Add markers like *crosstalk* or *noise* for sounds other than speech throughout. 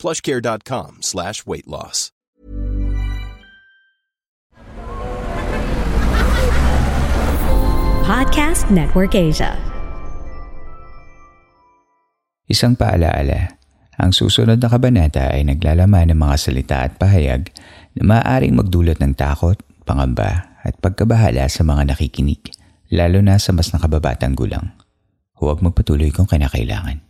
plushcare.com slash weight loss. Podcast Network Asia. Isang paalaala, ang susunod na kabanata ay naglalaman ng mga salita at pahayag na maaaring magdulot ng takot, pangamba at pagkabahala sa mga nakikinig, lalo na sa mas nakababatang gulang. Huwag magpatuloy kung kinakailangan.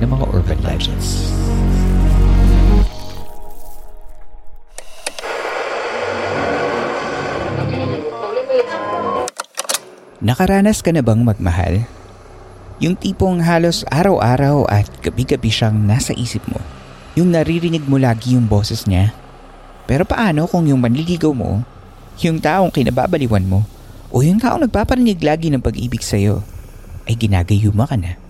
ng mga urban legends. Nakaranas ka na bang magmahal? Yung tipong halos araw-araw at gabi-gabi siyang nasa isip mo. Yung naririnig mo lagi yung boses niya. Pero paano kung yung manliligaw mo, yung taong kinababaliwan mo, o yung taong nagpaparinig lagi ng pag-ibig sa'yo, ay ginagayuma ka na?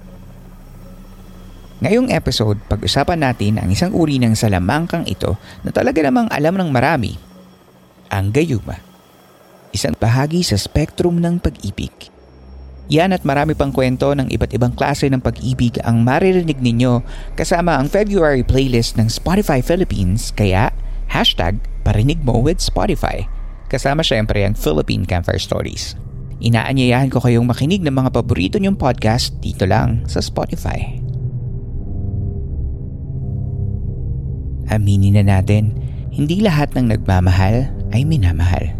Ngayong episode, pag-usapan natin ang isang uri ng salamangkang ito na talaga namang alam ng marami, ang gayuma. Isang bahagi sa spektrum ng pag-ibig. Yan at marami pang kwento ng iba't ibang klase ng pag-ibig ang maririnig ninyo kasama ang February playlist ng Spotify Philippines kaya hashtag parinig mo with Spotify. Kasama syempre ang Philippine Campfire Stories. Inaanyayahan ko kayong makinig ng mga paborito niyong podcast dito lang sa Spotify. Aminin na natin, hindi lahat ng nagmamahal ay minamahal.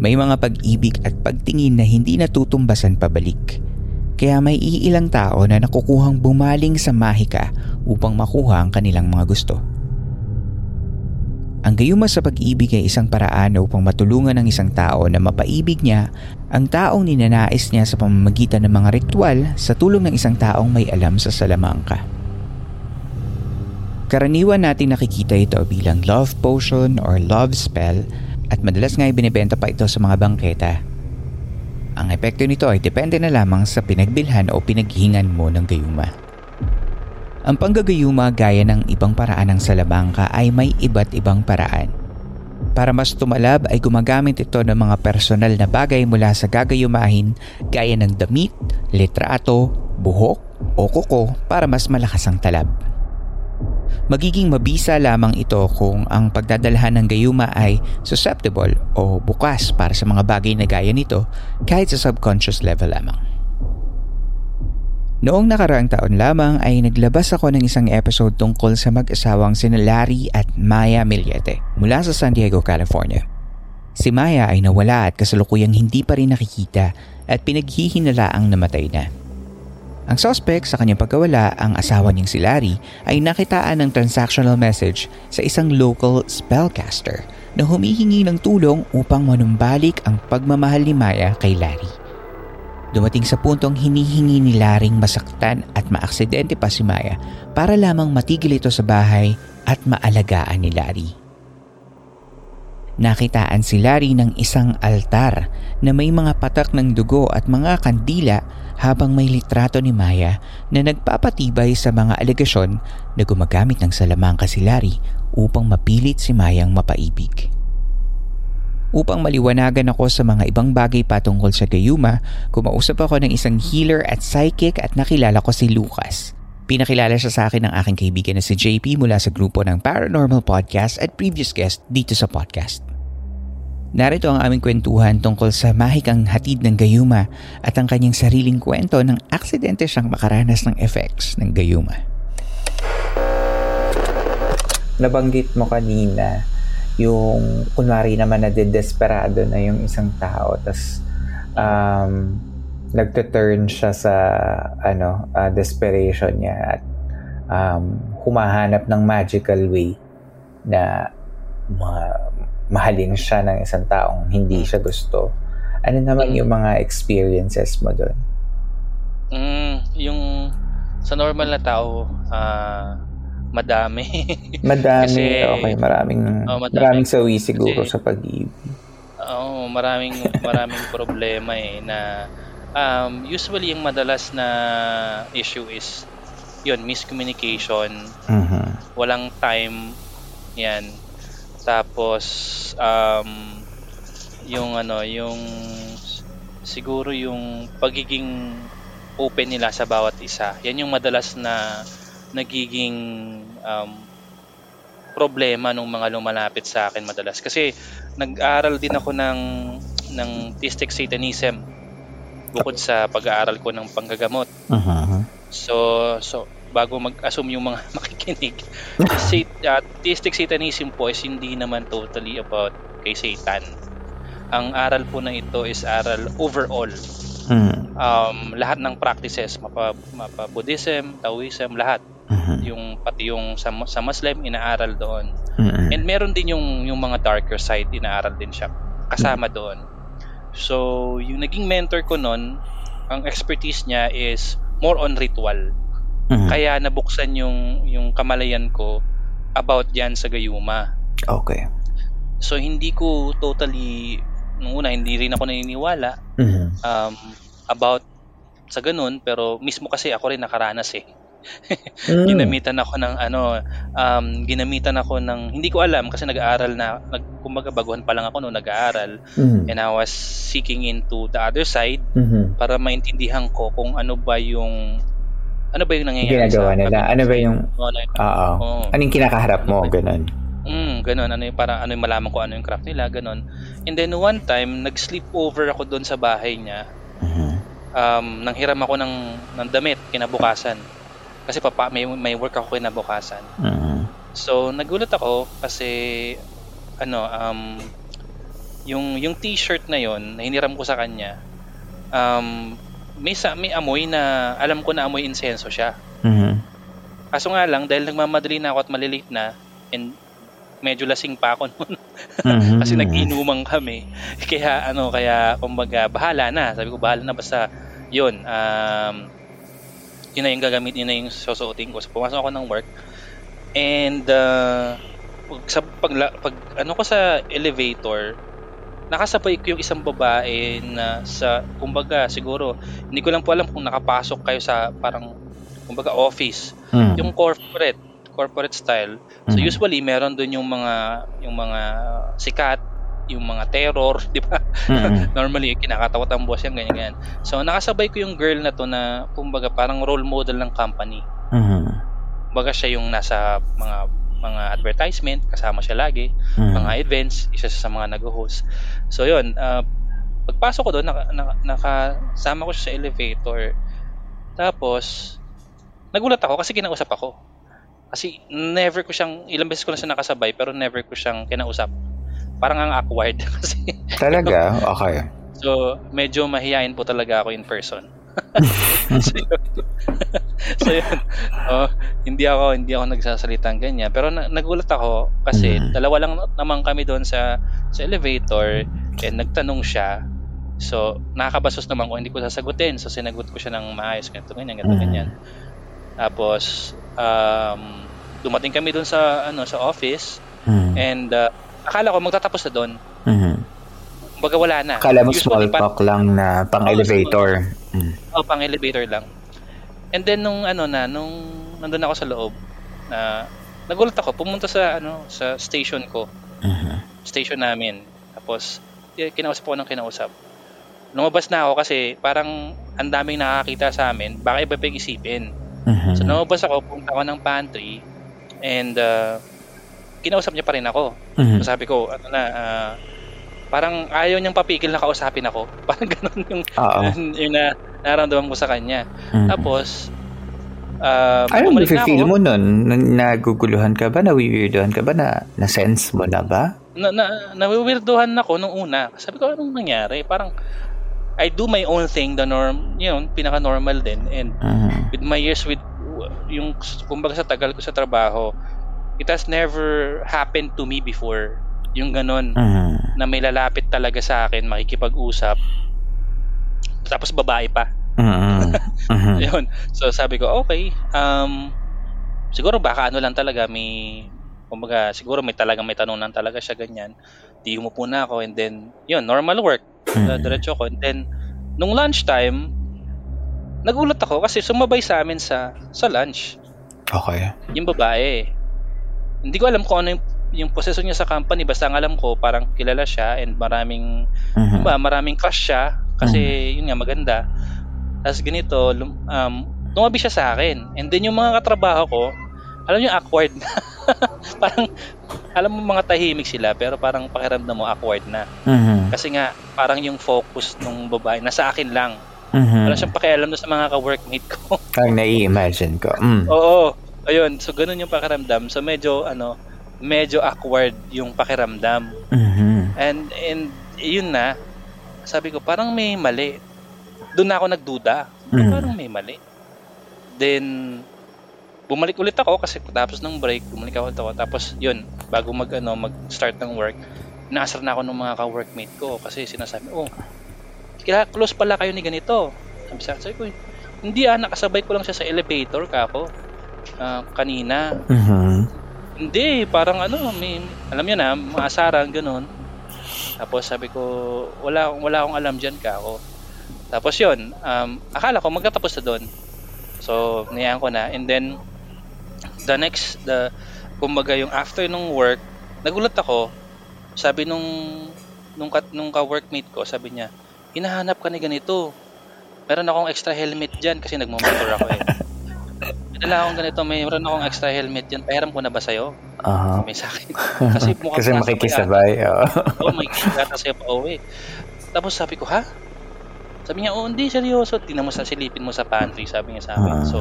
May mga pag-ibig at pagtingin na hindi natutumbasan pabalik. Kaya may iilang tao na nakukuhang bumaling sa mahika upang makuha ang kanilang mga gusto. Ang gayuma sa pag-ibig ay isang paraan upang matulungan ng isang tao na mapaibig niya ang taong ninanais niya sa pamamagitan ng mga ritual sa tulong ng isang taong may alam sa salamangka. Karaniwan natin nakikita ito bilang love potion or love spell at madalas nga ibinibenta pa ito sa mga bangketa. Ang epekto nito ay depende na lamang sa pinagbilhan o pinaghingan mo ng gayuma. Ang panggagayuma gaya ng ibang paraan ng salamangka ay may iba't ibang paraan. Para mas tumalab ay gumagamit ito ng mga personal na bagay mula sa gagayumahin gaya ng damit, litrato, buhok o kuko para mas malakas ang talab. Magiging mabisa lamang ito kung ang pagdadalhan ng gayuma ay susceptible o bukas para sa mga bagay na gaya nito kahit sa subconscious level lamang. Noong nakaraang taon lamang ay naglabas ako ng isang episode tungkol sa mag-asawang sina Larry at Maya Millete mula sa San Diego, California. Si Maya ay nawala at kasalukuyang hindi pa rin nakikita at pinaghihinalaang namatay na. Ang suspect sa kanyang pagkawala, ang asawa niyang si Larry, ay nakitaan ng transactional message sa isang local spellcaster na humihingi ng tulong upang manumbalik ang pagmamahal ni Maya kay Larry. Dumating sa puntong hinihingi ni Laring masaktan at maaksidente pa si Maya para lamang matigil ito sa bahay at maalagaan ni Larry. Nakitaan si Larry ng isang altar na may mga patak ng dugo at mga kandila habang may litrato ni Maya na nagpapatibay sa mga alegasyon na gumagamit ng salamangka si Larry upang mapilit si Mayang mapaibig. Upang maliwanagan ako sa mga ibang bagay patungkol sa Gayuma, kumausap ako ng isang healer at psychic at nakilala ko si Lucas. Pinakilala siya sa akin ng aking kaibigan na si JP mula sa grupo ng Paranormal Podcast at previous guest dito sa podcast. Narito ang aming kwentuhan tungkol sa mahikang hatid ng gayuma at ang kanyang sariling kwento ng aksidente siyang makaranas ng effects ng gayuma. Nabanggit mo kanina yung kunwari naman na desperado na yung isang tao tas um, nagte-turn siya sa ano uh, desperation niya at um, humahanap ng magical way na ma- mahalin siya ng isang taong hindi siya gusto. Ano naman mm. yung mga experiences mo doon? Mm, yung sa normal na tao, uh, madami. *laughs* madami, Kasi, okay. Maraming, oh, madami. maraming sawi siguro Kasi, sa pag-ibig. Oo, oh, maraming, maraming problema eh na um, usually yung madalas na issue is yun, miscommunication, uh-huh. walang time, yan, tapos um yung ano, yung siguro yung pagiging open nila sa bawat isa. Yan yung madalas na nagiging um, problema ng mga lumalapit sa akin madalas. Kasi nag-aaral din ako ng ng theistic satanism bukod sa pag-aaral ko ng panggagamot. Uh-huh. So so bago mag-assume yung mga *laughs* makikinig. Kasi uh, theistic satanism po is hindi naman totally about kay Satan. Ang aral po na ito is aral overall. Mm. Um, lahat ng practices, mapa, mapa Buddhism, Taoism, lahat. Mm-hmm. Yung pati yung sa, sa Muslim inaaral doon. Mm-hmm. And meron din yung yung mga darker side inaaral din siya kasama mm-hmm. doon. So, yung naging mentor ko noon, ang expertise niya is more on ritual. Mm-hmm. Kaya nabuksan yung yung kamalayan ko about diyan sa Gayuma. Okay. So hindi ko totally nung una hindi rin ako naniniwala mm-hmm. um, about sa ganun pero mismo kasi ako rin nakaranas eh. *laughs* mm. ginamitan ako ng ano um, ginamitan ako ng hindi ko alam kasi nag-aaral na nag, kumbaga baguhan pa lang ako no nag-aaral mm. and I was seeking into the other side mm-hmm. para maintindihan ko kung ano ba yung ano ba yung nangyayari ginagawa nila? Ano ba yung Oo. Oh. Anong kinakaharap mo? Ganun. Mm, ganun. Ano yung para ano yung malaman ko ano yung craft nila, ganun. And then one time, nag-sleep over ako doon sa bahay niya. Uh-huh. Um, nanghiram ako ng ng damit kinabukasan. Kasi papa may may work ako kinabukasan. Uh-huh. So nagulat ako kasi ano um yung yung t-shirt na yon na hiniram ko sa kanya um may sa may amoy na alam ko na amoy insenso siya. Mhm. Kaso nga lang dahil nagmamadali na ako at malilate na and medyo lasing pa ako *laughs* noon. mm-hmm. Kasi nag-inuman kami. *laughs* Kaya ano, kaya kumbaga bahala na. Sabi ko bahala na basta 'yun. Um yun na yung gagamit, yun na yung susuotin ko. So, pumasok ako ng work. And, uh, pag, sa, pag, pag, ano ko sa elevator, nakasabay ko yung isang babae na sa, kumbaga, siguro, hindi ko lang po alam kung nakapasok kayo sa parang, kumbaga, office. Mm. Yung corporate, corporate style. So, mm. usually, meron doon yung mga, yung mga sikat, yung mga terror, *laughs* di ba? Mm-hmm. *laughs* Normally, kinakatawat ang boss yan, ganyan, ganyan. So, nakasabay ko yung girl na to na, kumbaga, parang role model ng company. Mm-hmm. Kumbaga, siya yung nasa mga mga advertisement, kasama siya lagi, mm. mga events, isa sa mga nag-host. So yun, uh, pagpasok ko doon, naka, naka, nakasama ko siya sa elevator. Tapos, nagulat ako kasi kinausap ako. Kasi never ko siyang, ilang beses ko na siya nakasabay, pero never ko siyang kinausap. Parang ang awkward *laughs* kasi. Talaga? Okay. So, medyo mahihayin po talaga ako in person. *laughs* so, yun. *laughs* so yun. Oh, hindi ako hindi ako nagsasalita ganyan. Pero na, nagulat ako kasi mm. dalawa lang naman kami doon sa sa elevator and nagtanong siya. So, nakakabasos naman kung hindi ko sasagutin. So, sinagot ko siya ng maayos, ganito, ganyan, ganito, mm. ganyan. Tapos, um, dumating kami doon sa, ano, sa office. Mm. And, uh, akala ko magtatapos na doon. Mm-hmm. Kumbaga wala na. Akala mo small talk lang na pang-elevator. Mm. Oh, pang-elevator lang. And then nung ano na, nung nandun ako sa loob, na nagulat ako, pumunta sa ano, sa station ko. Uh-huh. Station namin. Tapos kinausap ko ng kinausap. Lumabas na ako kasi parang ang daming nakakita sa amin, baka iba pa isipin. Uh-huh. So lumabas ako, pumunta ako ng pantry and uh, kinausap niya pa rin ako. Uh-huh. So sabi ko, ano na, uh, parang ayaw niyang papigil na kausapin ako. *laughs* Parang ganun yung, yung, yung na, naramdaman ko sa kanya. Mm-hmm. Tapos, uh, ano mo feel mo nun? Naguguluhan ka ba? Nawiwirdohan ka ba? Na, na-sense mo na ba? Na, na, nawiwirdohan ako nung una. Sabi ko, anong nangyari? Parang, I do my own thing, the norm, you know, pinaka-normal din. And mm-hmm. with my years with, yung, kumbaga sa tagal ko sa trabaho, it has never happened to me before yung ganun uh-huh. Na may lalapit talaga sa akin makikipag-usap. Tapos babae pa. Uh-huh. *laughs* Uh-huh. yun. So sabi ko okay um siguro baka ano lang talaga may kumbaga siguro may talaga may tanunan talaga siya ganyan. Di umupo na ako and then yun normal work. Uh-huh. diretso ko and then nung lunch time nagulat ako kasi sumabay sa amin sa sa lunch. Okay. Yung babae. Hindi ko alam kung ano yung yung posisyon niya sa company basta ang alam ko parang kilala siya and maraming uh-huh. ba maraming crush siya kasi uh-huh. yun nga maganda tapos ganito um tumabi siya sa akin and then yung mga katrabaho ko alam niyo awkward na *laughs* parang alam mo mga tahimik sila pero parang pakiramdam mo awkward na uh-huh. kasi nga parang yung focus ng babae nasa akin lang uh-huh. wala siyang pakialam sa mga ka-workmate ko parang nai-imagine ko mm. oo ayun so ganun yung pakiramdam so medyo ano medyo awkward yung pakiramdam. Mm-hmm. And and yun na, sabi ko parang may mali. Doon na ako nagduda. Mm-hmm. Parang may mali. Then bumalik ulit ako kasi tapos ng break, bumalik ako ulit ako. Tapos yun, bago mag ano, mag-start ng work, inaasar na ako ng mga ka-workmate ko kasi sinasabi, "Oh, kaya close pala kayo ni ganito." Sabi sa ko, hindi ah, nakasabay ko lang siya sa elevator ka ako. Uh, kanina. Mm-hmm. Hindi, parang ano, may, alam niyo na, maasaran, ganun. Tapos sabi ko, wala, wala akong alam dyan ka ako. Tapos yun, um, akala ko magtatapos na doon. So, niyaan ko na. And then, the next, the, kumbaga yung after nung work, nagulat ako. Sabi nung, nung, nung ka-workmate ko, sabi niya, hinahanap ka ni ganito. Meron akong extra helmet dyan kasi nagmumotor ako eh. *laughs* dala akong ganito, mayroon akong extra helmet yan. Pahiram ko na ba sa'yo? Uh-huh. May *laughs* sa akin. Kasi mukhang Kasi makikisabay. Oo, *laughs* oh, may kikata sa'yo pa uwi. Tapos sabi ko, ha? Sabi niya, oh, hindi, seryoso. Tingnan mo sa silipin mo sa pantry, sabi niya sa akin. Uh-huh. So,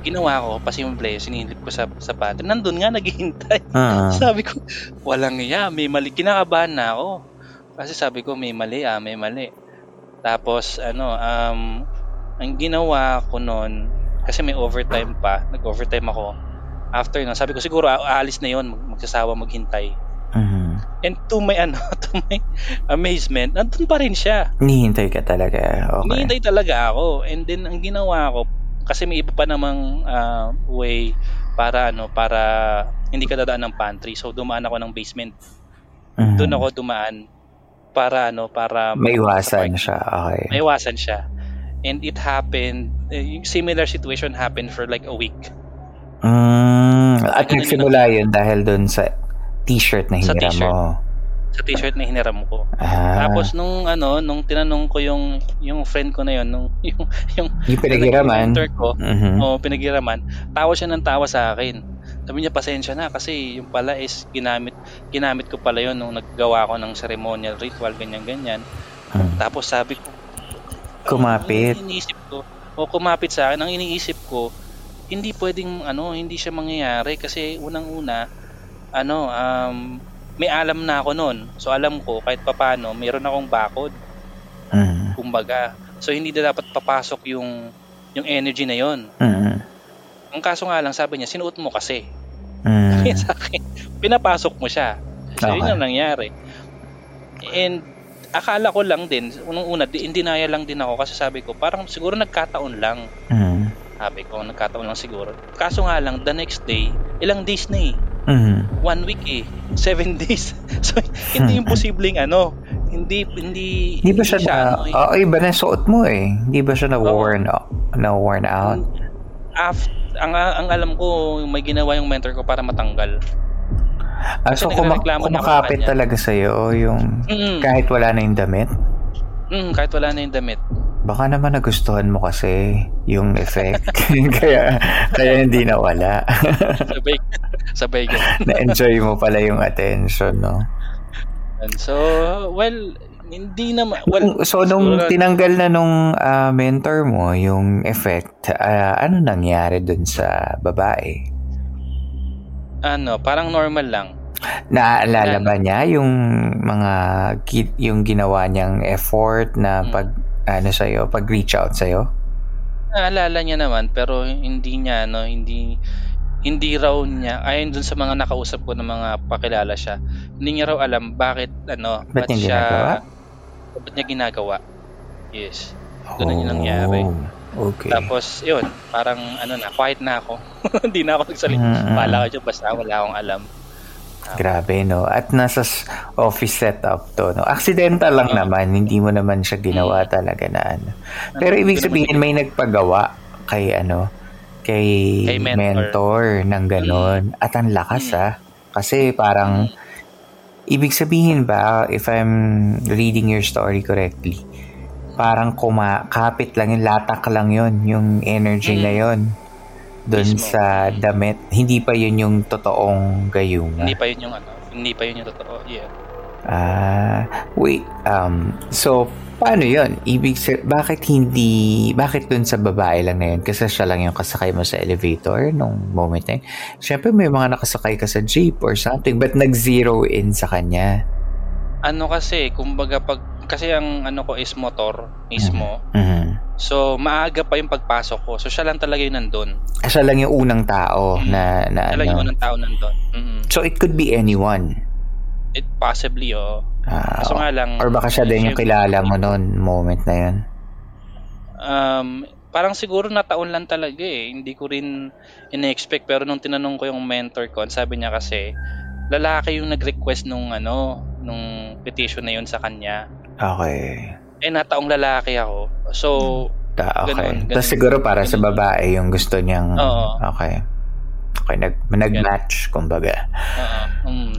ginawa ko, pasimple, sinilip ko sa, sa pantry. Nandun nga, naghihintay. Uh-huh. *laughs* sabi ko, walang iya, may mali. Kinakabahan na ako. Kasi sabi ko, may mali, ah, may mali. Tapos, ano, um, ang ginawa ko noon, kasi may overtime pa. Nag-overtime ako. After nun, sabi ko siguro aalis na yon magsasawa maghintay. Mm-hmm. And to my *laughs* ano, to my amazement, nandun pa rin siya. Nihintay ka talaga. Okay. Nihintay talaga ako. And then ang ginawa ko, kasi may iba pa namang uh, way para ano, para hindi ka dadaan ng pantry. So dumaan ako ng basement. Mm-hmm. Doon ako dumaan para ano, para maiwasan siya. Okay. Maiwasan siya and it happened uh, similar situation happened for like a week. Mm, at nagsimula yun? dahil doon sa t-shirt na hiniram mo. Sa t-shirt na hiniram ko. Ah. tapos nung ano nung tinanong ko yung yung friend ko na yun nung *laughs* yung yung, yung pinaghiraman? ko. Mm-hmm. oh pinaghiraman. Tawa siya ng tawa sa akin. Sabi niya pasensya na kasi yung pala is ginamit ginamit ko pala yun nung naggawa ko ng ceremonial ritual ganyan ganyan. Hmm. tapos sabi ko Kumapit. Ang iniisip ko, o kumapit sa akin, ang iniisip ko, hindi pwedeng ano, hindi siya mangyayari kasi unang-una ano, um, may alam na ako noon. So alam ko kahit papaano, meron akong bakod. Mm. Kumbaga. So hindi na dapat papasok yung yung energy na 'yon. Mm. Ang kaso nga lang sabi niya, sinuot mo kasi. Mm. *laughs* sa akin, pinapasok mo siya. So okay. yun ang nangyari. And akala ko lang din, unang una, in denial lang din ako kasi sabi ko, parang siguro nagkataon lang. Mm. Sabi ko, nagkataon lang siguro. Kaso nga lang, the next day, ilang days na eh. Mm. One week eh. *laughs* Seven days. *laughs* so, hindi hmm. imposibleng ano, hindi, hindi, hindi ba siya, siya na, ano, eh. oh, iba na suot mo eh. Hindi ba siya na-worn, oh. na-worn out? After, ang, ang alam ko, may ginawa yung mentor ko para matanggal. Ah, so kumak- kumakapit talaga sa iyo yung mm-hmm. kahit wala na yung damit? Mm, kahit wala na yung damit. Baka naman nagustuhan mo kasi yung effect. *laughs* *laughs* kaya kaya hindi na wala. sabay sabay *laughs* Na-enjoy mo pala yung attention, no? So, well, hindi naman. Well, so, nung siguro, tinanggal na nung uh, mentor mo, yung effect, uh, ano nangyari dun sa babae? Ano, parang normal lang. Naaalala ba niya yung mga yung ginawa niyang effort na hmm. pag ano sa iyo, pag reach out sa iyo? Naalala niya naman pero hindi niya no, hindi hindi raw niya ayon dun sa mga nakausap ko ng mga pakilala siya. Hindi niya raw alam bakit ano, niya siya ginagawa? Ba't niya ginagawa? Yes. Doon oh, yung nangyari. Okay. Tapos, yun, parang ano na, quiet na ako. *laughs* Hindi na ako nagsalita. Mm-hmm. Bahala ka dyan, basta wala akong alam. Grabe, no? At nasa office setup to, no? Accidental lang uh, naman, hindi mo naman siya ginawa mm. talaga na ano. Pero ibig sabihin, may nagpagawa kay ano, kay, kay mentor. mentor ng ganon. Mm. At ang lakas, mm. ah. Kasi parang, mm. ibig sabihin ba, if I'm reading your story correctly, parang kumakapit lang yung latak lang yon yung energy mm. na yon doon sa damit. Hindi pa yun yung totoong gayuma. Hindi pa yun yung ano, hindi pa yun yung totoo. Yeah. Ah, wait. Um, so paano yun? Ibig sa- bakit hindi bakit dun sa babae lang na yun? Kasi siya lang yung kasakay mo sa elevator nung moment na yun. Siyempre may mga nakasakay ka sa jeep or something but nag-zero in sa kanya. Ano kasi, kumbaga pag kasi ang ano ko is motor mismo. Mm-hmm. So, maaga pa yung pagpasok ko. So, siya lang talaga yung nandun. Ah, siya lang yung unang tao mm-hmm. na, na siya ano? lang yung unang tao nandun. Mm-hmm. So, it could be anyone? It possibly, oh. Ah, so, nga lang... Or baka siya din yung kilala mo noon, moment na yun? Um, parang siguro nataon lang talaga eh. Hindi ko rin ina-expect. Pero nung tinanong ko yung mentor ko, sabi niya kasi, lalaki yung nag-request nung ano, nung petition na yun sa kanya. Okay eh nataong lalaki ako. So, Ta, okay. Ganun, ganun, Tapos siguro para ganun. sa babae yung gusto niyang Oo. okay. Okay, nag nag-match kumbaga. Oo. Um,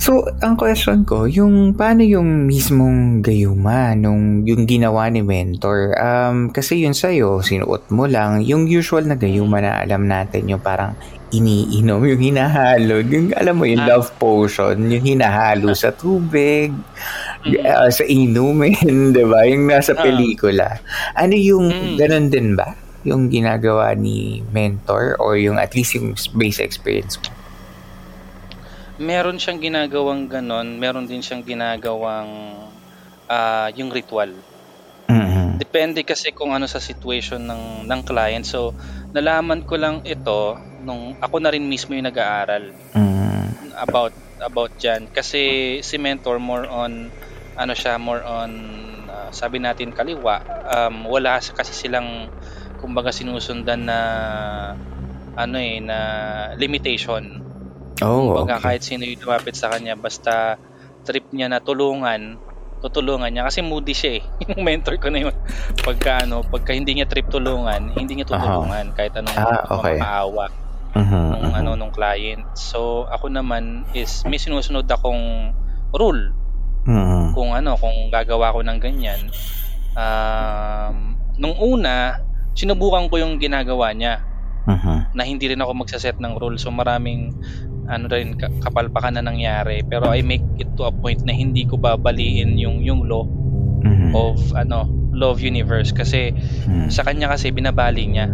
So, ang question ko, yung paano yung mismong gayuma nung yung ginawa ni mentor? Um, kasi yun sa'yo, sinuot mo lang. Yung usual na gayuma na alam natin, yung parang iniinom, yung hinahalo, yung alam mo yung ah. love potion, yung hinahalo sa tubig, mm. uh, sa inumin, *laughs* di ba? Yung nasa ah. pelikula. Ano yung, mm. ganun din ba? Yung ginagawa ni mentor or yung at least yung base experience mo? Meron siyang ginagawang ganon, meron din siyang ginagawang uh, yung ritual. Mm-hmm. Depende kasi kung ano sa situation ng ng client. So, nalaman ko lang ito nung ako na rin mismo yung nag-aaral mm-hmm. about about diyan kasi si mentor more on ano siya more on uh, sabi natin kaliwa um, wala kasi silang kumbaga sinusundan na ano eh na limitation Oh, Kumbaga okay. kahit sino yung lumapit sa kanya, basta trip niya na tulungan, tutulungan niya kasi moody siya eh. *laughs* yung mentor ko na yun. Pagka ano, pagka hindi niya trip tulungan, hindi niya tutulungan uh-huh. kahit anong ah, okay. maawa uh-huh, nung uh-huh. ano nung client. So ako naman is may sinusunod akong rule. Uh-huh. Kung ano, kung gagawa ko ng ganyan. Um, nung una, sinubukan ko yung ginagawa niya. Uh-huh. Na hindi rin ako magsaset ng rule. So maraming ano rin kapalpakan na nangyari pero I make it to a point na hindi ko babaliin yung yung law mm-hmm. of ano law of universe kasi mm-hmm. sa kanya kasi binabali niya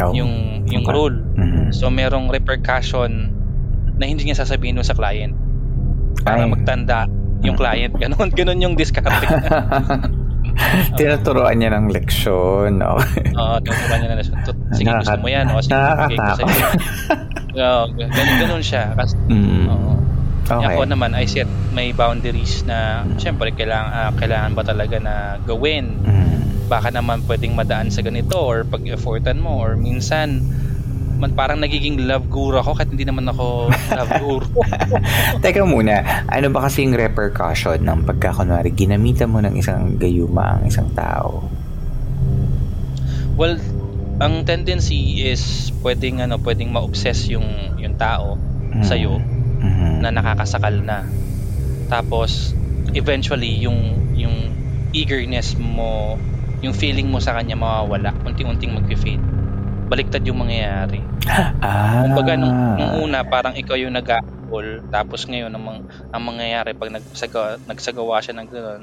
oh. yung yung okay. rule mm-hmm. so merong repercussion na hindi niya sasabihin sa client para Ay. magtanda yung client ganun ganun yung discard *laughs* *laughs* Tinuturoan niya ng leksyon. No? Oo, tinuturoan niya ng leksyon. Sige, Nakaka- gusto mo yan. O, sige, nakakatakot. Oo, ganun, ganun siya. Kasi, mm. oo. Okay. Ako naman, I set may boundaries na, mm. syempre, kailangan, uh, kailangan ba talaga na gawin? Mm. Baka naman pwedeng madaan sa ganito or pag-effortan mo or minsan, man parang nagiging love guru ako kahit hindi naman ako love guru. *laughs* Teka muna, ano ba kasi yung repercussion ng pagkakunwari ginamitan mo ng isang gayuma ang isang tao? Well, ang tendency is pwedeng ano, pwedeng ma-obsess yung yung tao mm-hmm. sa iyo mm-hmm. na nakakasakal na. Tapos eventually yung yung eagerness mo, yung feeling mo sa kanya mawawala, unti-unting magfi-fade. Baliktad yung mangyayari. *laughs* Ah. Kumbaga nung, nung una parang ikaw yung nag tapos ngayon ang, mang, ang mangyayari pag nagsagawa, nagsagawa siya ng gano'n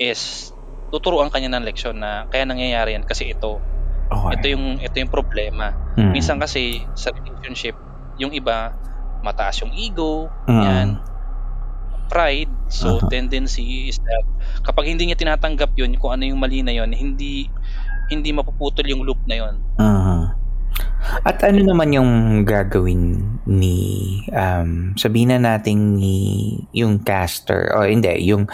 is tuturuan kanya ng leksyon na kaya nangyayari yan kasi ito. Okay. Ito yung ito yung problema. Mm. Minsan kasi sa relationship, yung iba mataas yung ego, Mm. yan, pride. So Uh-huh. tendency is that kapag hindi niya tinatanggap yun, kung ano yung mali na yun, hindi hindi mapuputol yung loop na yun. Uh-huh. At ano naman yung gagawin ni um, sabihin na natin ni yung caster o hindi yung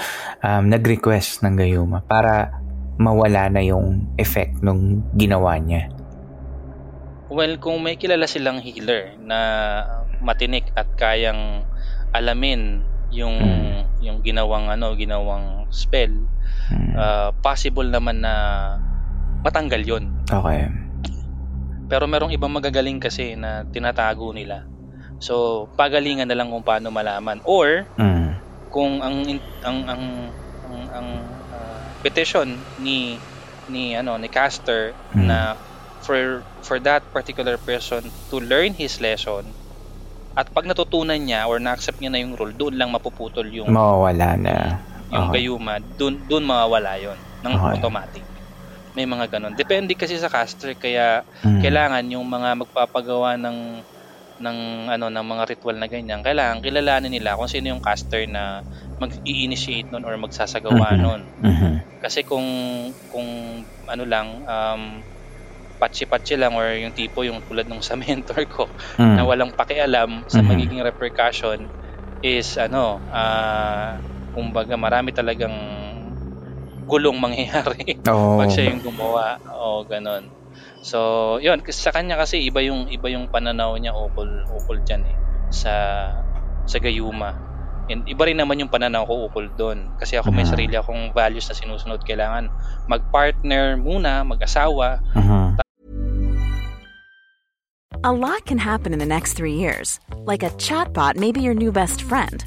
um, nag-request ng gayuma para mawala na yung effect nung ginawa niya. Well, kung may kilala silang healer na matinik at kayang alamin yung Mm. yung ginawang ano, ginawang spell, Hmm. uh, possible naman na matanggal 'yon. okay. Pero merong ibang magagaling kasi na tinatago nila. So, pagalingan na lang kung paano malaman or Mm. kung ang ang ang ang, ang ah, petition ni ni ano ni caster Mm. na for for that particular person to learn his lesson at pag natutunan niya or na-accept niya na yung role doon lang mapuputol yung Mawawala na. yung Okay. gayuma doon doon mawawala yon ng Okay. automatic may mga ganun depende kasi sa caster kaya Mm. kailangan yung mga magpapagawa ng ng ano ng mga ritual na ganyan kailangan kilalanin nila kung sino yung caster na mag-i-initiate nun or magsasagawa Mhm. nun Mhm. kasi kung kung ano lang um patsi-patsi lang or yung tipo yung tulad nung sa *laughs* mentor ko Mm. na walang pakialam sa Mhm. magiging repercussion is ano ah kumbaga marami talagang gulong mangyayari Oo. pag siya yung gumawa o ganon. So, yun kasi sa kanya kasi iba yung iba yung pananaw niya ukol ukol diyan eh sa sa gayuma. And iba rin naman yung pananaw ko ukol doon. Kasi ako may sarili akong values na sinusunod. Kailangan mag-partner muna, mag-asawa. Mhm. A lot can happen in the next three years. Like a chatbot may be your new best friend.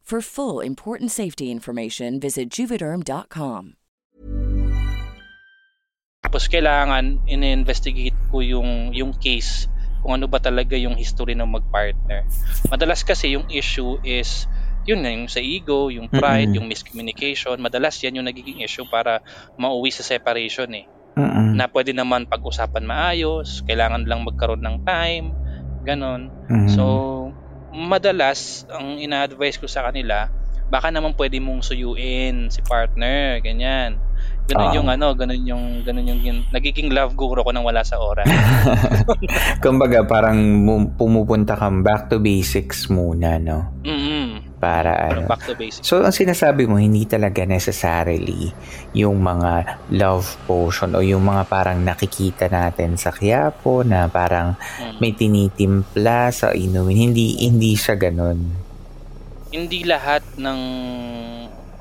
For full important safety information, visit juvederm.com. Tapos kailangan in-investigate ko yung yung case kung ano ba talaga yung history ng mag-partner. Madalas kasi yung issue is yun nga, yung sa ego, yung pride, Mm-mm. yung miscommunication. Madalas yan yung nagiging issue para mauwi sa separation eh. Mm-mm. Na pwede naman pag-usapan maayos, kailangan lang magkaroon ng time, ganon. Mhm. So, madalas, ang ina-advise ko sa kanila, baka naman pwede mong suyuin si partner, ganyan. Ganun Oo. yung ano, ganun yung, ganun yung, yung nagiging love guru ko nang wala sa oras. *laughs* Kumbaga parang mu- pumupunta kang back to basics muna, no? mm Para ano. back to basics. So, ang sinasabi mo, hindi talaga necessarily yung mga love potion o yung mga parang nakikita natin sa Quiapo na parang Mm. may tinitimpla sa inumin. Hindi, hindi siya ganun. Hindi lahat ng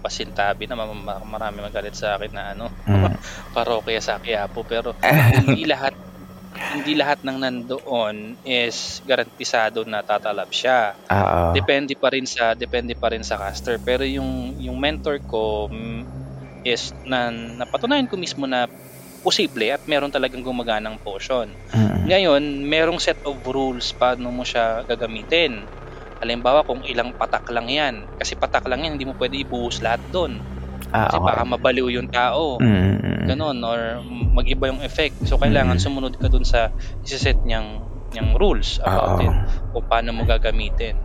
pasintabi na ma- ma- marami magalit sa akin na ano, Mm. *laughs* parokya sa Quiapo, pero *laughs* hindi lahat hindi lahat ng nandoon is garantisado na tatalab siya. Oo. Depende pa rin sa depende pa rin sa caster. Pero yung yung mentor ko mm, is na napatunayan ko mismo na posible at meron talagang gumaganang potion. Mm. Ngayon, merong set of rules paano mo siya gagamitin. Halimbawa kung ilang patak lang yan. Kasi patak lang yan, hindi mo pwede ibuhos lahat doon. Ah, Kasi okay. baka mabaliw yung tao. Mm. Ganon. Or mag-iba yung effect. So, kailangan Mm. sumunod ka dun sa isiset niyang, niyang rules about Oo. it. Kung paano mo gagamitin.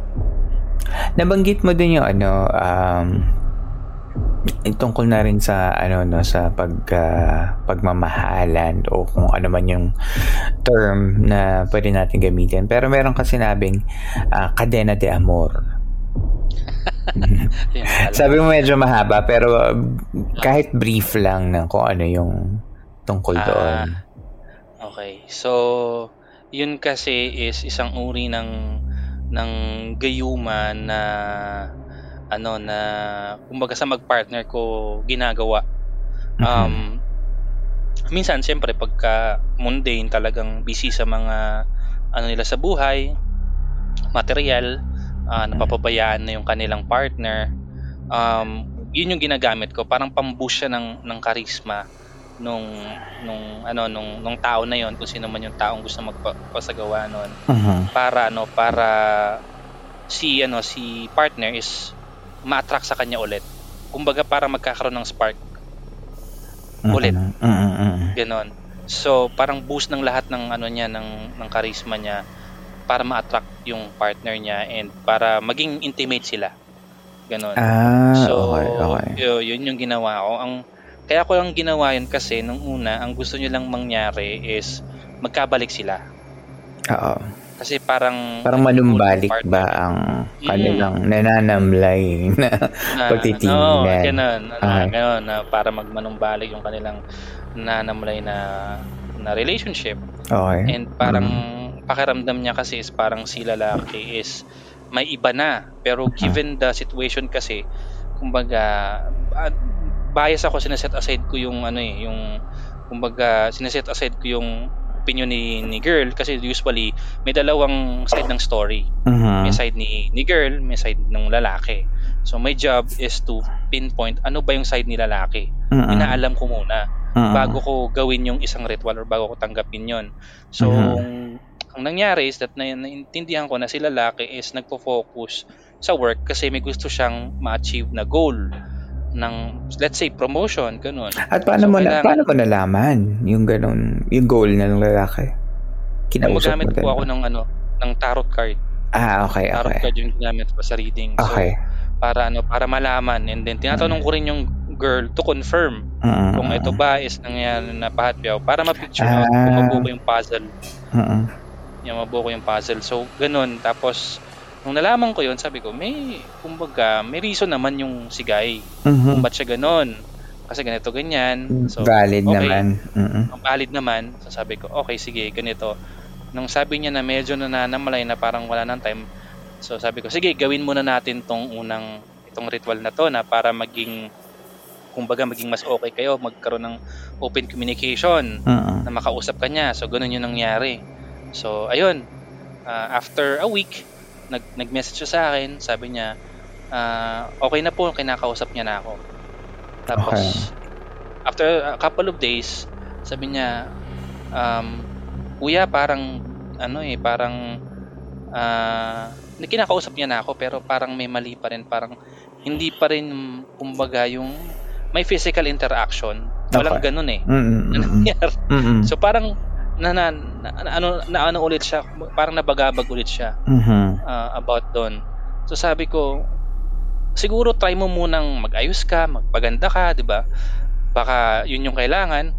Nabanggit mo din yung ano, um, tungkol na rin sa ano no sa pag ah, pagmamahalan o kung ano man yung term na pwede natin gamitin pero meron ka sinabing ah, cadena de amor. *laughs* sabi mo medyo mahaba pero ah, kahit brief lang ng kung ano yung tungkol Ah. doon Okay. So, yun kasi is isang uri ng ng gayuma na ano na kumbaga sa magpartner ko ginagawa. Um minsan siyempre pagka mundane talagang busy sa mga ano nila sa buhay, material, ah, napapabayaan na yung kanilang partner. Um yun yung ginagamit ko parang pamboost siya ng ng charisma nung nung ano nung nung tao na yon kung sino man yung taong gusto magpasagawa noon Mhm. para ano para si ano si partner is ma-attract sa kanya ulit. Kumbaga para magkakaroon ng spark, ulit. Mhm. Mhm, mhm. ganon. So parang boost ng lahat ng ano niya ng ng charisma niya para ma-attract yung partner niya and para maging intimate sila. Ganon. ah so, okay okay yo- yun yung ginawa ko. Ang kaya ko lang ginawa yun kasi nung una, ang gusto niyo lang mangyari is magkabalik sila. oo Kasi parang parang manumbalik partner ba ang Mm. kanilang nananamlay *laughs* na na, pagtitingnan. Oo, ganun. Okay. Na, ganun, na para magmanumbalik yung kanilang nanamlay na na relationship. okay And parang pakiramdam niya kasi is parang si lalaki is may iba na. Pero given the situation kasi, kumbaga, ah, bias ako, sineset aside ko yung ano eh, yung kumbaga, sineset aside ko yung opinion ni, ni girl kasi usually may dalawang side ng story. Mhm. May side ni, ni girl, may side ng lalaki. So my job is to pinpoint ano ba yung side ni lalaki. Mhm. Inaalam ko muna Mhm. bago ko gawin yung isang ritual or bago ko tanggapin yon. So Mhm. Ang nangyari is that na, naintindihan ko na si lalaki is nagpo-focus sa work kasi may gusto siyang ma-achieve na goal ng let's say promotion ganun. At paano So, mo na, paano mo nalaman yung ganun, yung goal ng lalaki? Kinausap mo po ako ng ano ng tarot card. Ah, okay, Tarot okay. card yung ginamit ko sa reading. So, Okay. para ano para malaman and then tinatanong ko rin yung girl to confirm Mhm. kung ito ba is nangyari na pahatyaw para ma-picture Ah. kung mabuo yung puzzle Mhm. Yung mabuo ko yung puzzle so ganun tapos nung nalaman ko yun sabi ko may kumbaga may reason naman yung si guy Mhm. kung ba't siya ganun kasi ganito ganyan so Valid okay. naman. Mhm. ang valid naman so sabi ko okay sige ganito nung sabi niya na medyo nananamalay na parang wala nang time so sabi ko sige gawin muna natin tong unang itong ritual na to na para maging kumbaga maging mas okay kayo magkaroon ng open communication Mhm. na makausap ka niya so ganun yung nangyari so ayun ah, after a week nag nag-message siya sa akin sabi niya ah, okay na po kinakausap niya na ako tapos Okay. after a couple of days sabi niya um kuya parang ano eh parang ah kinakausap niya na ako pero parang may mali pa rin parang hindi pa rin kumbaga yung may physical interaction walang Okay. ganun eh Mhm. Mhm. nangyari. Mhm. So parang na, na, na- ano na ano ulit siya, parang nabagabag ulit siya Mhm. ah, about doon. So sabi ko siguro try mo munang mag-ayos ka, magpaganda ka, 'di ba? Baka 'yun yung kailangan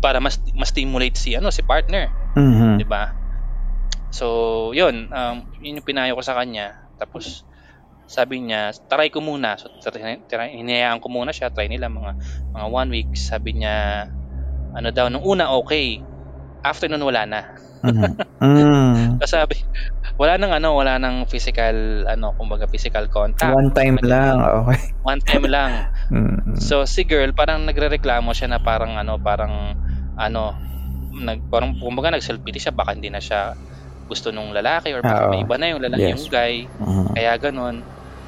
para mas mas stimulate si ano si partner, Mhm. 'di ba? So, 'yun, um, 'yun yung pinayo ko sa kanya. Tapos sabi niya, try ko muna. So, try, try, hinayaan ko muna siya, try nila mga mga one week. Sabi niya, ano daw, nung una okay. After nun, wala na. *laughs* Mhm. Mhm. So, sabi, wala nang ano, wala nang physical, ano, kumbaga physical contact. One time lang, okay. One time lang. *laughs* Mhm. So, si girl, parang nagre-reklamo siya na parang, ano, parang, ano, nag parang kumbaga nag-self-pity siya baka hindi na siya gusto nung lalaki or baka may iba na yung lalaki Yes. yung guy. Mhm. Kaya ganun.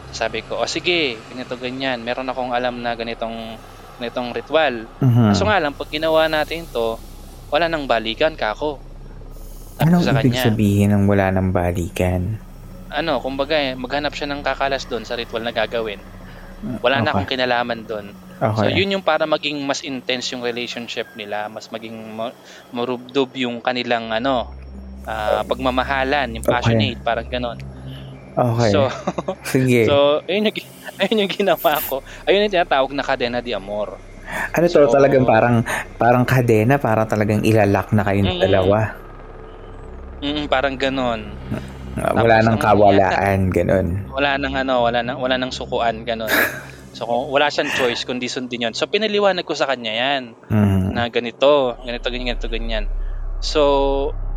Sabi ko, o sige, ganito ganyan. Meron akong alam na ganitong ganitong ritual. Mhm. Kaso nga lang, pag ginawa natin to, wala nang balikan ka ako. Sabi Anong sa ibig kanya, sabihin ng wala ng balikan? ano, kumbaga, eh, maghanap siya ng kakalas doon sa ritual na gagawin. Wala na Okay. akong kinalaman doon. Okay. So, yun yung para maging mas intense yung relationship nila, mas maging ma- marubdob yung kanilang, ano, ah, pagmamahalan, yung Okay. passionate, parang ganon. okay. So, Sige. *laughs* so, ayun yung, *laughs* ayun yung ginawa ko. Ayun yung tinatawag na cadena de amor. Ano to, so- talagang parang parang kadena, parang talagang ilalak na kayong Mm-mm. dalawa. Mm, parang ganon. Ah, Wala Tapos nang ang kawalaan, ganun. Wala nang ano, wala nang wala nang sukuan ganon. *laughs* So kung wala siyang choice kundi sundin 'yon. So pinaliwanag ko sa kanya 'yan Mhm. na ganito, ganito ganyan, ganito ganyan. So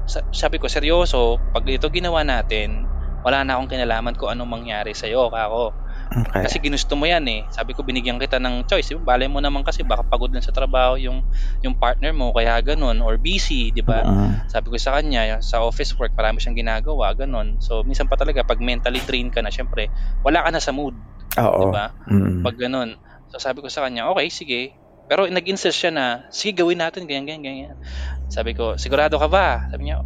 sa- sabi ko seryoso, pag ito ginawa natin, wala na akong kinalaman kung anong mangyari sa iyo, kako. Okay. Kasi ginusto mo 'yan eh. Sabi ko binigyan kita ng choice. Diba? Balay mo naman kasi baka pagod lang sa trabaho yung yung partner mo kaya ganun or busy, 'di ba? Mhm. sabi ko sa kanya, sa office work, marami siyang ginagawa, ganun. So, minsan pa talaga, pag mentally drained ka na, syempre, wala ka na sa mood, Oo. diba? Mhm. Pag ganun. So, sabi ko sa kanya, okay, sige. Pero nag-insist siya na, sige, gawin natin, ganyan, ganyan, ganyan. Sabi ko, sigurado ka ba? Sabi niya,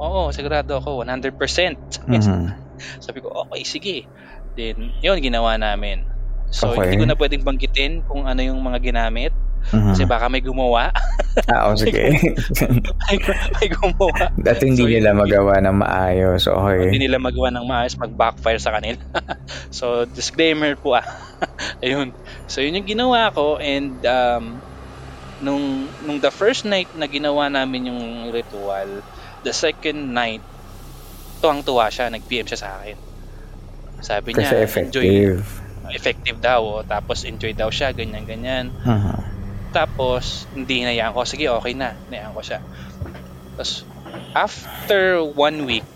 oo, sigurado ako, 100%. Mhm. *laughs* Sabi ko, okay, sige. Then, yun, ginawa namin. So, Okay. hindi ko na pwedeng banggitin kung ano yung mga ginamit. Mhm. Kasi baka may gumawa. Ah, oh, sige. *laughs* may, may gumawa. At hindi So, nila yun- magawa ng maayos. Okay. hindi nila magawa ng maayos mag-backfire sa kanila. *laughs* so, disclaimer po ah. *laughs* Ayun. So, yun yung ginawa ko and um, nung, nung the first night na ginawa namin yung ritual, the second night, tuwang-tuwa siya, nag-PM siya sa akin. Sabi niya, Kasi enjoy, effective. effective daw, oh. tapos enjoy daw siya, ganyan-ganyan. Mhm. Tapos, hindi hinayaan ko. Sige, okay na. Hinayaan ko siya. Tapos, after one week,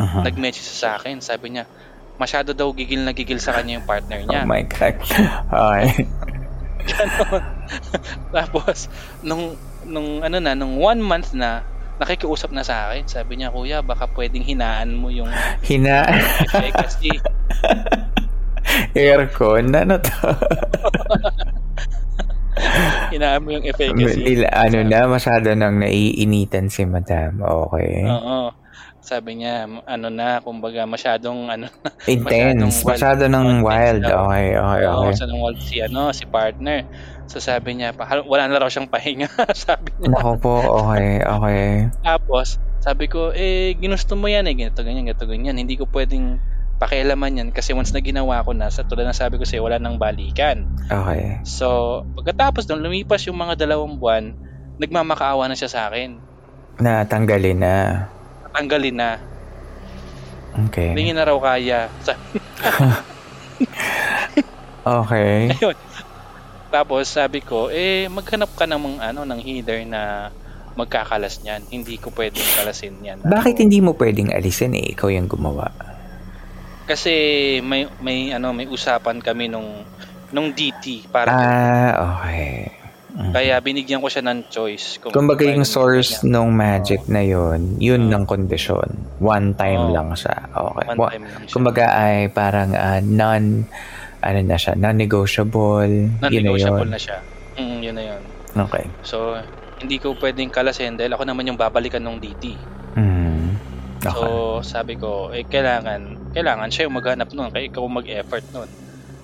Mhm. nag-message sa akin. Sabi niya, masyado daw gigil na gigil sa kanya yung partner niya. Oh my God. *laughs* Okay. Ganon. *laughs* Tapos, nung, nung ano na, nung one month na, nakikiusap na sa akin. Sabi niya, kuya, baka pwedeng hinaan mo yung *laughs* Hina... efficacy. Aircon? Ano to? *laughs* hinaan mo yung efficacy. Nila, ano na, masyado nang naiinitan si madam. Okay. Oo. Sabi niya, ano na, kumbaga, masyadong, ano, *laughs* Intense. masyadong wild. Masyado nang wild. Okay, okay, Oo, okay. sa nung wild si, ano, si partner. So sabi niya, pa, wala na raw siyang pahinga. *laughs* sabi niya. Nako po, okay, okay. Tapos, sabi ko, eh, ginusto mo yan eh, ganito, ganyan, ganito, ganyan. Hindi ko pwedeng pakialaman yan kasi once na ginawa ko na, sa tulad ng sabi ko sa'yo, wala nang balikan. Okay. So, pagkatapos nung lumipas yung mga dalawang buwan, nagmamakaawa na siya sa akin. Natanggalin na. Tanggalin na. Okay. Hindi na raw kaya. *laughs* *laughs* Okay. Ayun. Tapos sabi ko, eh, maghanap ka ng ano, ng healer na magkakalas niyan. Hindi ko pwedeng kalasin yan. Bakit hindi mo pwedeng alisin eh? Ikaw yung gumawa. Kasi may may ano may usapan kami nung nung DT para Ah, okay. Mhm. kaya binigyan ko siya ng choice kung Kumbaga yung pwedeng source bigyan ng magic na yun, yun Oo. ng kondisyon. One time Oo. lang siya. Okay. niya. One time lang siya. Kumbaga ay parang ah, non, ano na siya, non-negotiable. Yun na Non-negotiable yun. na siya. Mm, yun na yun. Okay. So, hindi ko pwedeng kalasin dahil ako naman yung babalikan ng DT. Mm. Okay. So, sabi ko, eh, kailangan, kailangan siya yung maghanap nun, kaya ikaw mag-effort nun.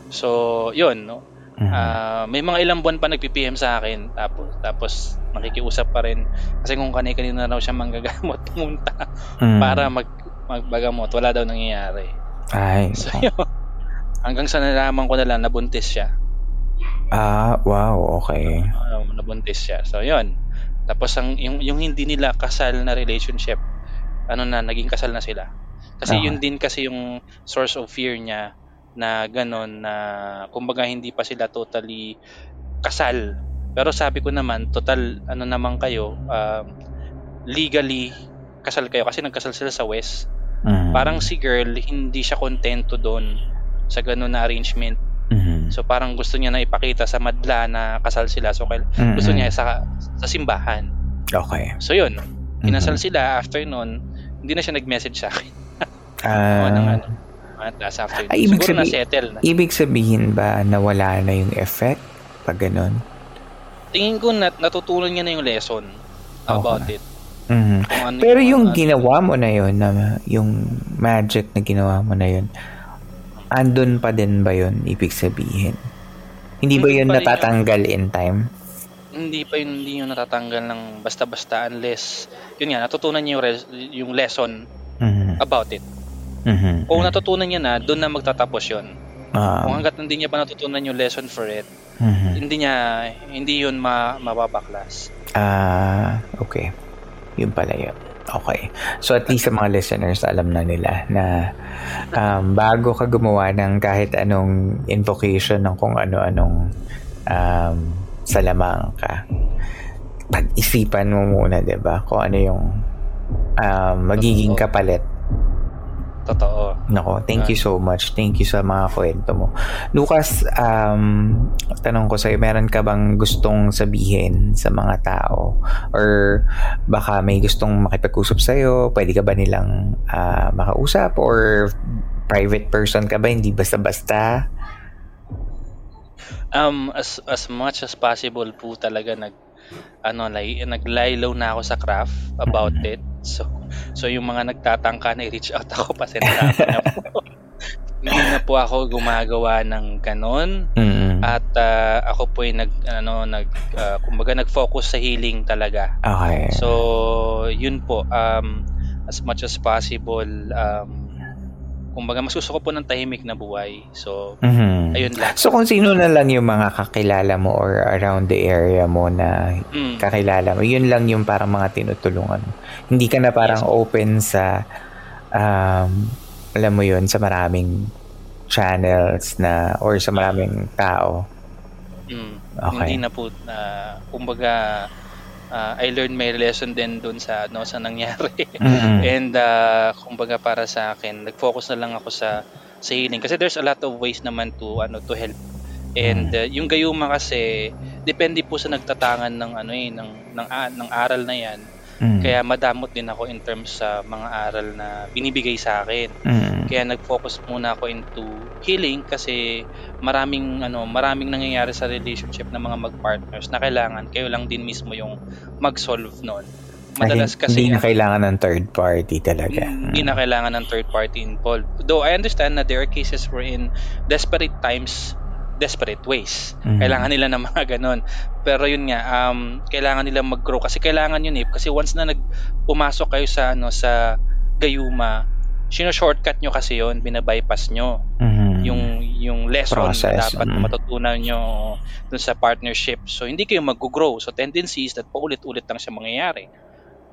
So, yun, no? Mhm. Ah, may mga ilang buwan pa nagpi-PM sa akin, tapos, tapos nakikiusap pa rin. Kasi kung kanina-kanina raw siya manggagamot, pumunta Mm. para mag, magbagamot, wala daw nangyayari. Ay. So, yun. Hanggang sa nalaman ko na lang, nabuntis siya. Ah, wow. Okay. Um, nabuntis siya. So, yun. Tapos, ang, yung, yung hindi nila kasal na relationship, ano na, naging kasal na sila. Kasi Ah. yun din kasi yung source of fear niya na ganon na kumbaga hindi pa sila totally kasal. Pero sabi ko naman, total ano naman kayo, um, legally kasal kayo kasi nagkasal sila sa West. Mhm. Parang si girl hindi siya kontento doon sa ganon na arrangement. Mhm. So parang gusto niya na ipakita sa madla na kasal sila. So kail- Mhm. gusto niya sa sa simbahan. Okay. So yun, kinasal sila after nun, hindi na siya nag-message sa akin. *laughs* Ah, ano, ano, Tapos after Ay, ibig siguro sabi- na-settle na. ibig sabihin ba na wala na yung effect pag ganun? Tingin ko nat natutunan niya na yung lesson about it. Mhm. Kung ano Pero yung ano- ginawa mo na yun, na, yung magic na ginawa mo na yun, andun pa din ba yun, ibig sabihin? Hindi ba yun natatanggal in time? hindi pa yun, hindi yun natatanggal ng basta-basta unless, yun nga, natutunan niya yung, res- yung lesson Mhm. about it. Mhm. Kung natutunan niya na, doon na magtatapos yun. Ah, Kung hanggat hindi niya pa natutunan yung lesson for it, mhm. hindi niya, hindi yun ma, mapapaklas. Ah, okay. Yun pala yun. Okay. So at least sa mga listeners, alam na nila na um, bago ka gumawa ng kahit anong invocation ng kung ano-anong um, salamang ka, pag-isipan mo muna, 'di ba Kung ano yung um, magiging kapalit Totoo. Nako, thank you so much. Thank you sa mga kwento mo. Lucas, um, tanong ko sa'yo, meron ka bang gustong sabihin sa mga tao? Or baka may gustong makipag-usap sa'yo? Pwede ka ba nilang ah, makausap? Or private person ka ba? Hindi basta-basta? Um, as, as much as possible po talaga nag, ano, like, naglaylaw na ako sa craft about it. So, so yung mga nagtatangka na i-reach out ako, pasensya na po. *laughs* Hindi na po ako gumagawa ng ganon. Mm. At ah, ako po ay nag ano nag ah, kumbaga nag-focus sa healing talaga. Okay. So, yun po um as much as possible um kumbaga mas gusto ko po ng tahimik na buhay. So, Mhm. ayun lang. So kung sino na lang yung mga kakilala mo or around the area mo na Mm, kakilala mo, yun lang yung parang mga tinutulungan. mo. Hindi ka na parang Yes. open sa, um, alam mo yun, sa maraming channels na or sa maraming tao. mm, Okay. Hindi na po na kumbaga ah, I learned my lesson din doon sa ano sa nangyari. Mm-mm. *laughs* And uh, kumbaga para sa akin, nag-focus na lang ako sa sa healing kasi there's a lot of ways naman to ano to help. And uh, yung gayuma kasi depende po sa nagtatangan ng ano eh ng ng, a- ng aral na 'yan. Mm. Kaya madamot din ako in terms sa mga aral na binibigay sa akin. Mm. Kaya nag-focus muna ako into healing kasi maraming ano, maraming nangyayari sa relationship ng mga mag-partners na kailangan kayo lang din mismo yung mag-solve noon. Madalas kasi hindi na kailangan ng third party talaga. hindi na kailangan ng third party involved. Though I understand na there are cases wherein desperate times, desperate ways. Mhm. Kailangan nila ng mga ganon. Pero yun nga, um, kailangan nila mag-grow kasi kailangan yun eh. Kasi once na nag pumasok kayo sa ano sa gayuma, sino shortcut nyo kasi yun, binabypass nyo Mhm. yung yung lesson Process, na dapat mm. matutunan nyo dun sa partnership. So hindi kayo mag-grow. So tendency is that paulit-ulit lang siya mangyayari.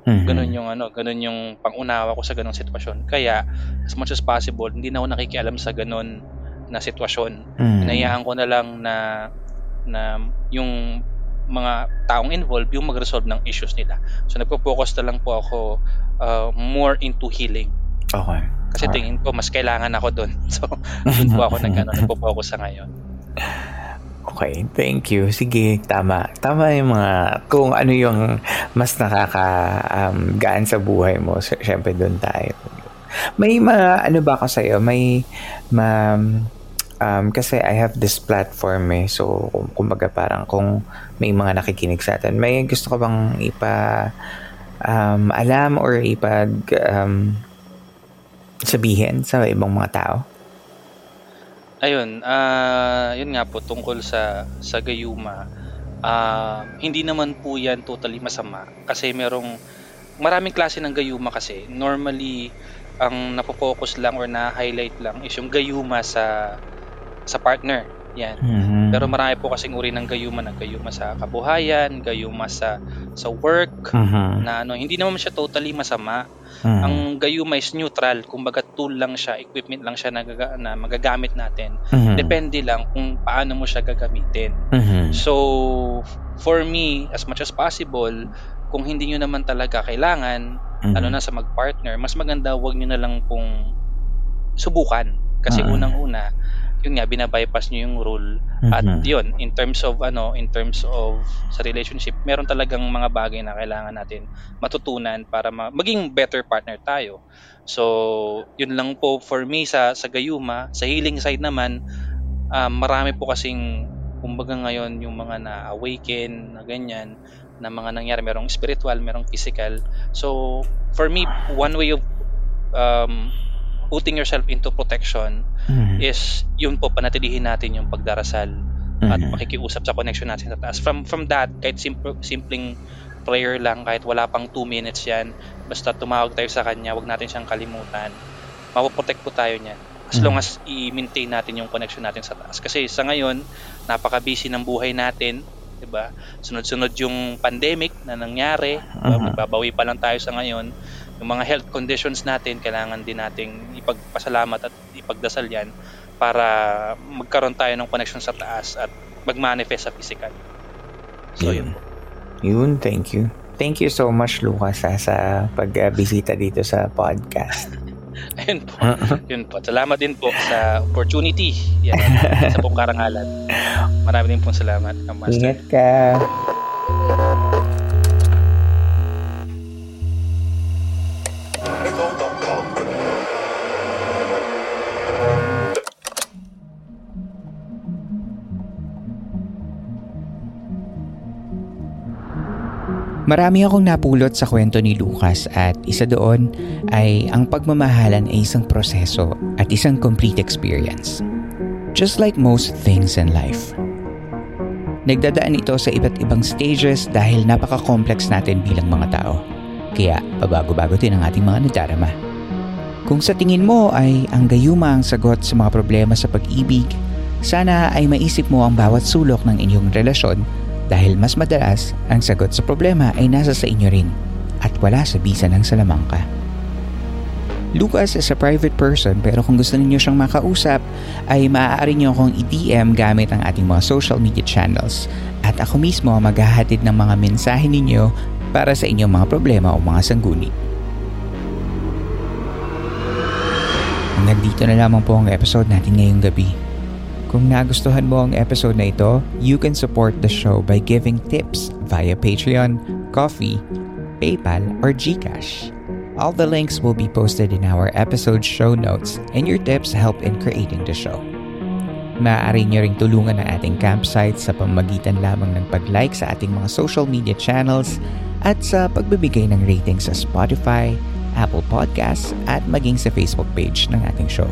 Mhm. Ganun yung ano, ganun yung pangunawa ko sa ganung sitwasyon. Kaya as much as possible, hindi na ako nakikialam sa ganun na sitwasyon. Mhm. Hinayaan ko na lang na na yung mga taong involved yung mag-resolve ng issues nila. So nagpo-focus na lang po ako uh, more into healing. Okay. Kasi Alright. tingin ko mas kailangan ako doon. *laughs* So doon po ako nag ano, *laughs* nagpo-focus sa ngayon. Okay, thank you. Sige, tama. Tama yung mga, kung ano yung mas nakaka um, gaan sa buhay mo, sy- syempre doon tayo. May mga, ano ba ako sa'yo, may, ma, um, kasi I have this platform eh, so, kum- kumbaga parang kung may mga nakikinig sa atin, may gusto ka bang ipa, um, alam or ipag, um, sabihin sa ibang mga tao? Ayun, ah yun nga po tungkol sa sa gayuma. Ah, hindi naman po 'yan totally masama kasi merong maraming klase ng gayuma kasi. Normally ang napo-focus lang or na-highlight lang is yung gayuma sa sa partner. Yan. Mhm. Pero marami po kasing uri ng gayuma, nagayuma sa kabuhayan, gayuma sa sa work Mhm. na ano, hindi naman siya totally masama. Mhm. Ang gayuma is neutral, kumbaga tool lang siya, equipment lang siya na, gaga- na magagamit natin. Mhm. Depende lang kung paano mo siya gagamitin. Mhm. So, for me, as much as possible, kung hindi nyo naman talaga kailangan, Mhm. ano na sa mag-partner, mas maganda wag nyo na lang pong subukan. Kasi Mhm. unang-una, yun nga binabypass niyo yung rule. Mm-hmm. at yun in terms of ano in terms of sa relationship meron talagang mga bagay na kailangan natin matutunan para ma- maging better partner tayo. So yun lang po for me sa sa gayuma. Sa healing side naman um, marami po kasing kumbaga ngayon yung mga na awaken na ganyan na mga nangyari. Merong spiritual merong physical. So for me one way of um, putting yourself into protection mm-hmm. Is yun po panatilihin natin yung pagdarasal mm-hmm. at makikiusap sa connection natin sa taas. From from that kahit simple, simpleng prayer lang kahit wala pang 2 minutes yan basta tumawag tayo sa kanya wag natin siyang kalimutan. Mapoprotect po tayo niyan. As long mm-hmm. as i-maintain natin yung connection natin sa taas. Kasi sa ngayon napaka-busy ng buhay natin 'di ba? Sunod-sunod yung pandemic na nangyari uh-huh. magbabawi pa lang tayo sa ngayon yung mga health conditions natin, kailangan din nating ipagpasalamat at ipagdasal yan para magkaroon tayo ng connection sa taas at mag-manifest sa physical. So, yun. Yun, thank you. Thank you so much, Lucas, ha, sa pagbisita dito sa podcast. *laughs* Ayun po. Yun po. Salamat din po sa opportunity. Yan, sa pong karangalan. *laughs* Marami din pong salamat. Master. Ingat ka. Marami akong napulot sa kwento ni Lucas at isa doon ay ang pagmamahalan ay isang proseso at isang complete experience. Just like most things in life. Nagdadaan ito sa iba't ibang stages dahil napaka-complex natin bilang mga tao. Kaya pabago-bago din ang ating mga nadarama. Kung sa tingin mo ay ang gayuma ang sagot sa mga problema sa pag-ibig, sana ay maisip mo ang bawat sulok ng inyong relasyon dahil mas madalas ang sagot sa problema ay nasa sa inyo rin at wala sa bisa ng salamangka. Lucas is a private person pero kung gusto niyo siyang makausap ay maaari niyo akong i-DM gamit ang ating mga social media channels at ako mismo maghahatid ng mga mensahe ninyo para sa inyong mga problema o mga sangguni. Nandito na lamang po ang episode natin ngayong gabi. Kung nagustuhan mo ang episode na ito, you can support the show by giving tips via Patreon, Coffee, PayPal, or GCash. All the links will be posted in our episode show notes and your tips help in creating the show. Maaari nyo ring tulungan ang ating campsite sa pamagitan lamang ng pag-like sa ating mga social media channels at sa pagbibigay ng rating sa Spotify, Apple Podcasts at maging sa Facebook page ng ating show.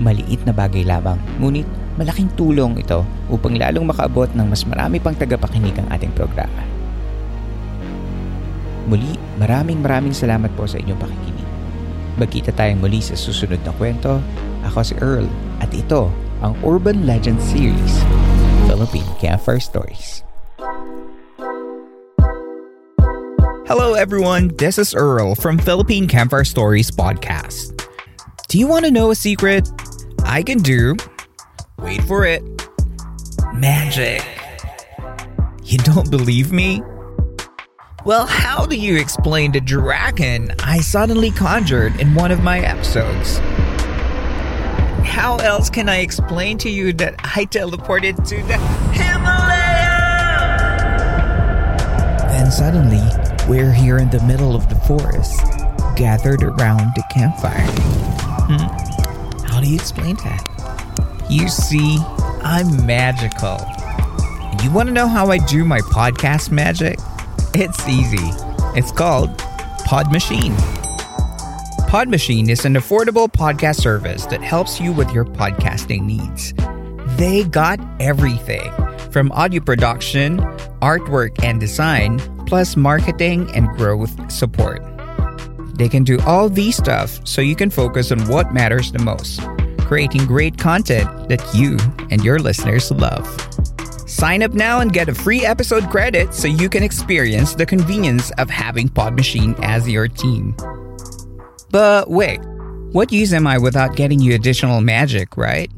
Maliit na bagay lamang, ngunit malaking tulong ito upang lalong makaabot ng mas marami pang tagapakinig ang ating programa. Muli, maraming maraming salamat po sa inyong pakikinig. Magkita tayong muli sa susunod na kwento. Ako si Earl at ito ang Urban Legend Series, Philippine Campfire Stories. Hello everyone, this is Earl from Philippine Campfire Stories podcast. Do you want to know a secret? I can do Wait for it. Magic. You don't believe me? Well, how do you explain the dragon I suddenly conjured in one of my episodes? How else can I explain to you that I teleported to the Himalaya? Then suddenly, we're here in the middle of the forest, gathered around the campfire. Hmm? How do you explain that? You see, I'm magical. You want to know how I do my podcast magic? It's easy. It's called Pod Machine. Pod Machine is an affordable podcast service that helps you with your podcasting needs. They got everything from audio production, artwork and design, plus marketing and growth support. They can do all these stuff so you can focus on what matters the most creating great content that you and your listeners love. Sign up now and get a free episode credit so you can experience the convenience of having Pod Machine as your team. But wait, what use am I without getting you additional magic, right?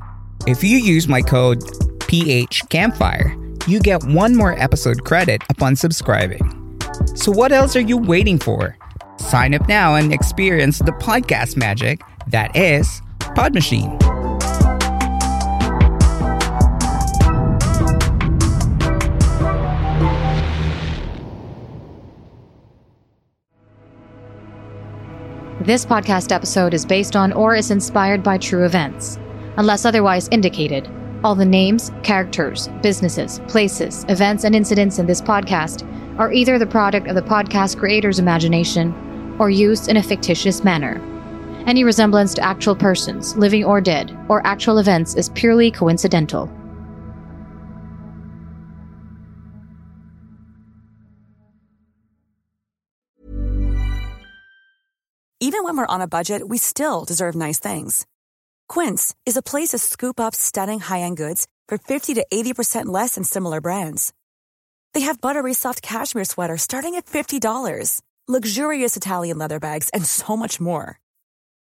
If you use my code PH Campfire, you get one more episode credit upon subscribing. So what else are you waiting for? Sign up now and experience the podcast magic that is Pod Machine. This podcast episode is based on or is inspired by true events, unless otherwise indicated. All the names, characters, businesses, places, events, and incidents in this podcast are either the product of the podcast creator's imagination or used in a fictitious manner. Any resemblance to actual persons, living or dead, or actual events is purely coincidental. Even when we're on a budget, we still deserve nice things. Quince is a place to scoop up stunning high end goods for 50 to 80% less than similar brands. They have buttery soft cashmere sweaters starting at $50, luxurious Italian leather bags, and so much more.